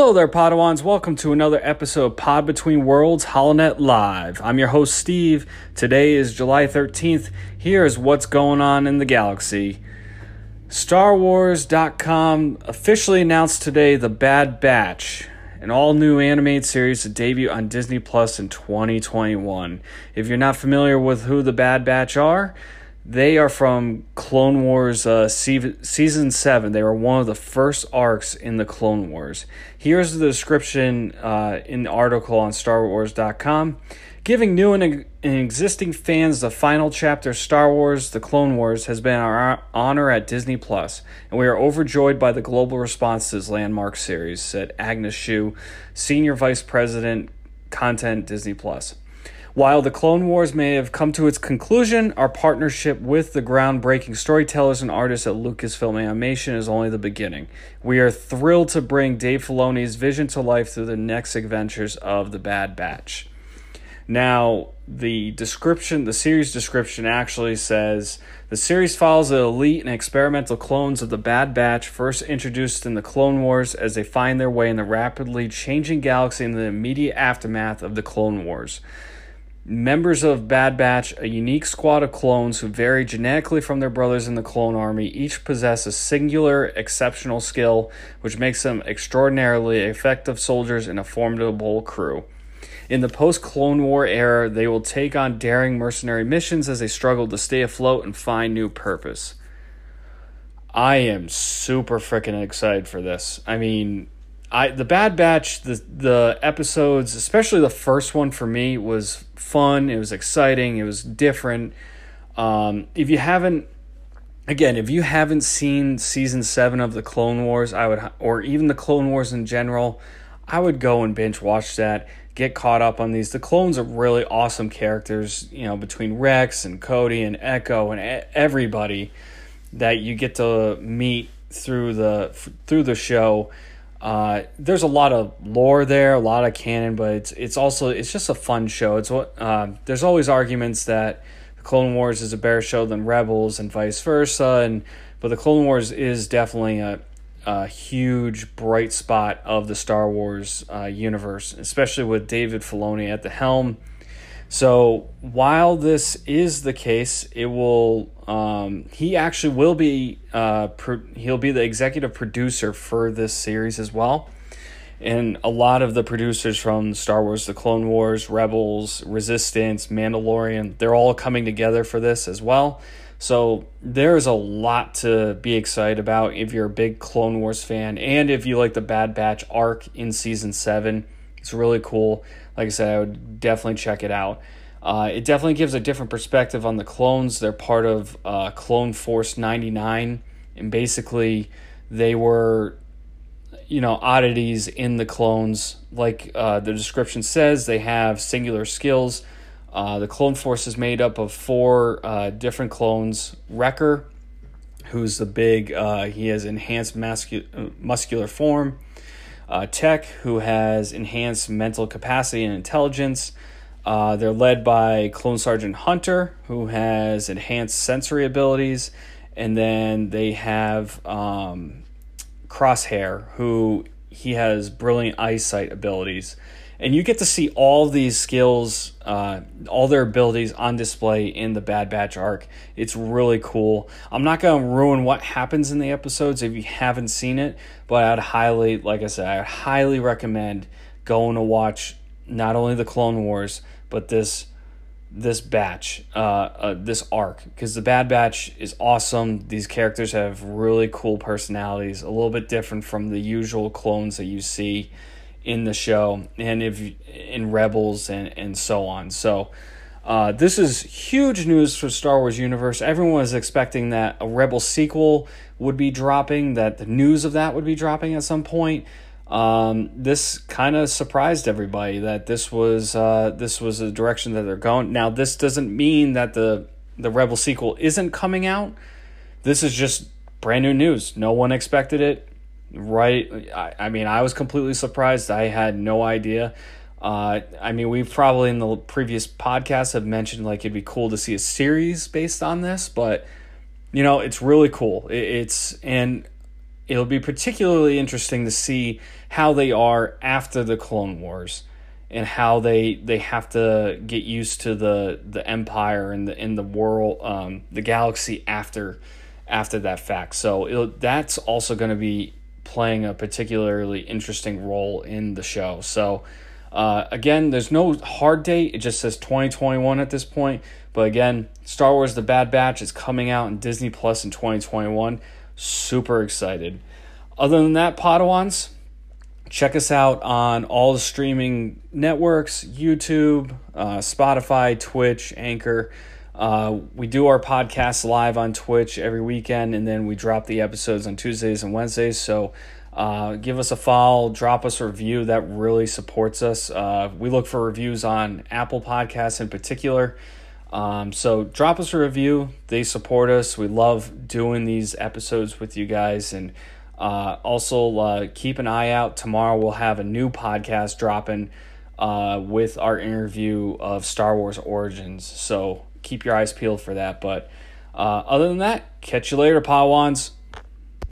Hello there, Padawans. Welcome to another episode of Pod Between Worlds Holonet Live. I'm your host, Steve. Today is July 13th. Here is what's going on in the galaxy. StarWars.com officially announced today The Bad Batch, an all new animated series to debut on Disney Plus in 2021. If you're not familiar with who The Bad Batch are, they are from Clone Wars uh, season seven. They were one of the first arcs in the Clone Wars. Here's the description uh, in the article on StarWars.com. Giving new and, and existing fans the final chapter Star Wars The Clone Wars has been our honor at Disney Plus, and we are overjoyed by the global response to this landmark series, said Agnes Chu, Senior Vice President, Content Disney Plus. While the Clone Wars may have come to its conclusion, our partnership with the groundbreaking storytellers and artists at Lucasfilm Animation is only the beginning. We are thrilled to bring Dave Filoni's vision to life through the next adventures of the Bad Batch. Now, the description, the series description actually says the series follows the elite and experimental clones of the Bad Batch, first introduced in the Clone Wars, as they find their way in the rapidly changing galaxy in the immediate aftermath of the Clone Wars. Members of Bad Batch, a unique squad of clones who vary genetically from their brothers in the clone army, each possess a singular, exceptional skill which makes them extraordinarily effective soldiers and a formidable crew. In the post Clone War era, they will take on daring mercenary missions as they struggle to stay afloat and find new purpose. I am super freaking excited for this. I mean, I the Bad Batch, the the episodes, especially the first one for me was fun. It was exciting. It was different. Um, if you haven't, again, if you haven't seen season seven of the Clone Wars, I would, or even the Clone Wars in general, I would go and binge watch that. Get caught up on these. The clones are really awesome characters. You know, between Rex and Cody and Echo and everybody that you get to meet through the through the show uh, there's a lot of lore there, a lot of canon, but it's it's also it's just a fun show. It's what uh, there's always arguments that the Clone Wars is a better show than Rebels and vice versa, and but the Clone Wars is definitely a, a huge bright spot of the Star Wars uh, universe, especially with David Filoni at the helm. So while this is the case, it will. Um, he actually will be. Uh, pro- he'll be the executive producer for this series as well, and a lot of the producers from Star Wars: The Clone Wars, Rebels, Resistance, Mandalorian, they're all coming together for this as well. So there's a lot to be excited about if you're a big Clone Wars fan, and if you like the Bad Batch arc in season seven. It's really cool like I said, I would definitely check it out. Uh, it definitely gives a different perspective on the clones. They're part of uh, Clone Force 99, and basically, they were, you know, oddities in the clones. Like uh, the description says, they have singular skills. Uh, the Clone Force is made up of four uh, different clones. Wrecker, who's the big, uh, he has enhanced mascu- muscular form uh, Tech, who has enhanced mental capacity and intelligence. Uh, they're led by Clone Sergeant Hunter, who has enhanced sensory abilities. And then they have um, Crosshair, who he has brilliant eyesight abilities and you get to see all these skills, uh, all their abilities on display in the Bad Batch arc. It's really cool. I'm not going to ruin what happens in the episodes if you haven't seen it, but I'd highly, like I said, I highly recommend going to watch not only the Clone Wars but this this batch, uh, uh, this arc, because the Bad Batch is awesome. These characters have really cool personalities, a little bit different from the usual clones that you see in the show and if in Rebels and and so on. So uh, this is huge news for Star Wars universe. Everyone was expecting that a Rebel sequel would be dropping, that the news of that would be dropping at some point. Um, this kind of surprised everybody that this was uh, this was the direction that they're going. Now, this doesn't mean that the the Rebel sequel isn't coming out. This is just brand new news. No one expected it right I, I mean i was completely surprised. I had no idea. Uh, i mean we probably in the previous podcast have mentioned like it'd be cool to see a series based on this but you know it's really cool. It, it's and it'll be particularly interesting to see how they are after the Clone Wars and how they they have to get used to the the empire and the in the world um, the galaxy after after that fact. So that's also going to be playing a particularly interesting role in the show. So uh, again, there's no hard date. It just says 2021 at this point. But again, Star Wars: The Bad Batch is coming out in Disney Plus in 2021. Super excited. Other than that, Padawans, check us out on all the streaming networks: YouTube, uh, Spotify, Twitch, Anchor. Uh, we do our podcast live on Twitch every weekend, and then we drop the episodes on Tuesdays and Wednesdays. So uh, give us a follow, drop us a review. That really supports us. Uh, we look for reviews on Apple Podcasts in particular. Um, so drop us a review. They support us. We love doing these episodes with you guys. And uh, also uh, keep an eye out. Tomorrow we'll have a new podcast dropping uh, with our interview of Star Wars Origins. So keep your eyes peeled for that. But uh, other than that, catch you later, Pawans.